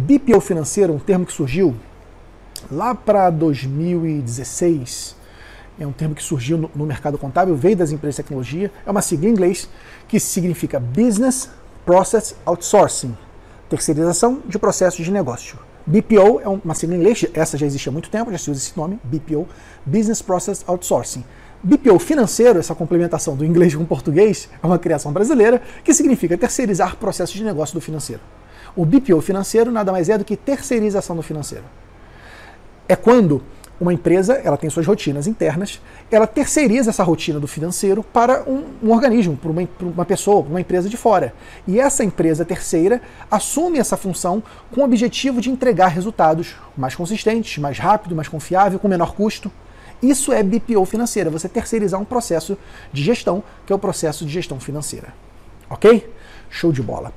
BPO financeiro, um termo que surgiu lá para 2016, é um termo que surgiu no, no, mercado contábil, veio das empresas de tecnologia, é uma sigla em inglês que significa Business Process Outsourcing, terceirização de processos de negócio. BPO é uma sigla em inglês, essa já existe há muito tempo, já se usa esse nome, BPO, Business Process Outsourcing. BPO financeiro, essa complementação do inglês com o português, é uma criação brasileira que significa terceirizar processos de negócio do financeiro. O BPO financeiro nada mais é do que terceirização do financeiro. É quando uma empresa ela tem suas rotinas internas, ela terceiriza essa rotina do financeiro para um, um organismo, para uma, uma pessoa, para uma empresa de fora. E essa empresa terceira assume essa função com o objetivo de entregar resultados mais consistentes, mais rápido, mais confiável, com menor custo. Isso é BPO financeira, você terceirizar um processo de gestão, que é o processo de gestão financeira. Ok? Show de bola.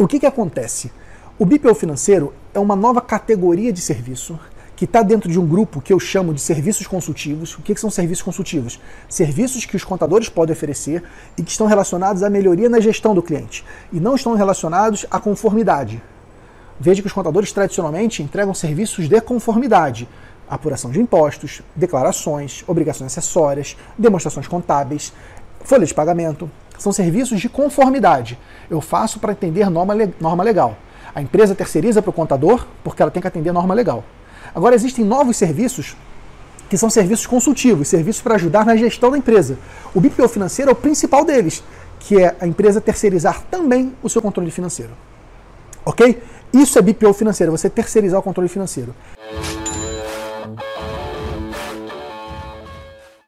O que, que acontece? O BPO financeiro é uma nova categoria de serviço que está dentro de um grupo que eu chamo de serviços consultivos. O que, que são serviços consultivos? Serviços que os contadores podem oferecer e que estão relacionados à melhoria na gestão do cliente e não estão relacionados à conformidade. Veja que os contadores tradicionalmente entregam serviços de conformidade, apuração de impostos, declarações, obrigações acessórias, demonstrações contábeis, folha de pagamento. São serviços de conformidade. Eu faço para atender norma, norma legal. A empresa terceiriza para o contador porque ela tem que atender norma legal. Agora existem novos serviços que são serviços consultivos, serviços para ajudar na gestão da empresa. O BPO financeiro é o principal deles, que é a empresa terceirizar também o seu controle financeiro. Ok? Isso é BPO financeiro, você terceirizar o controle financeiro.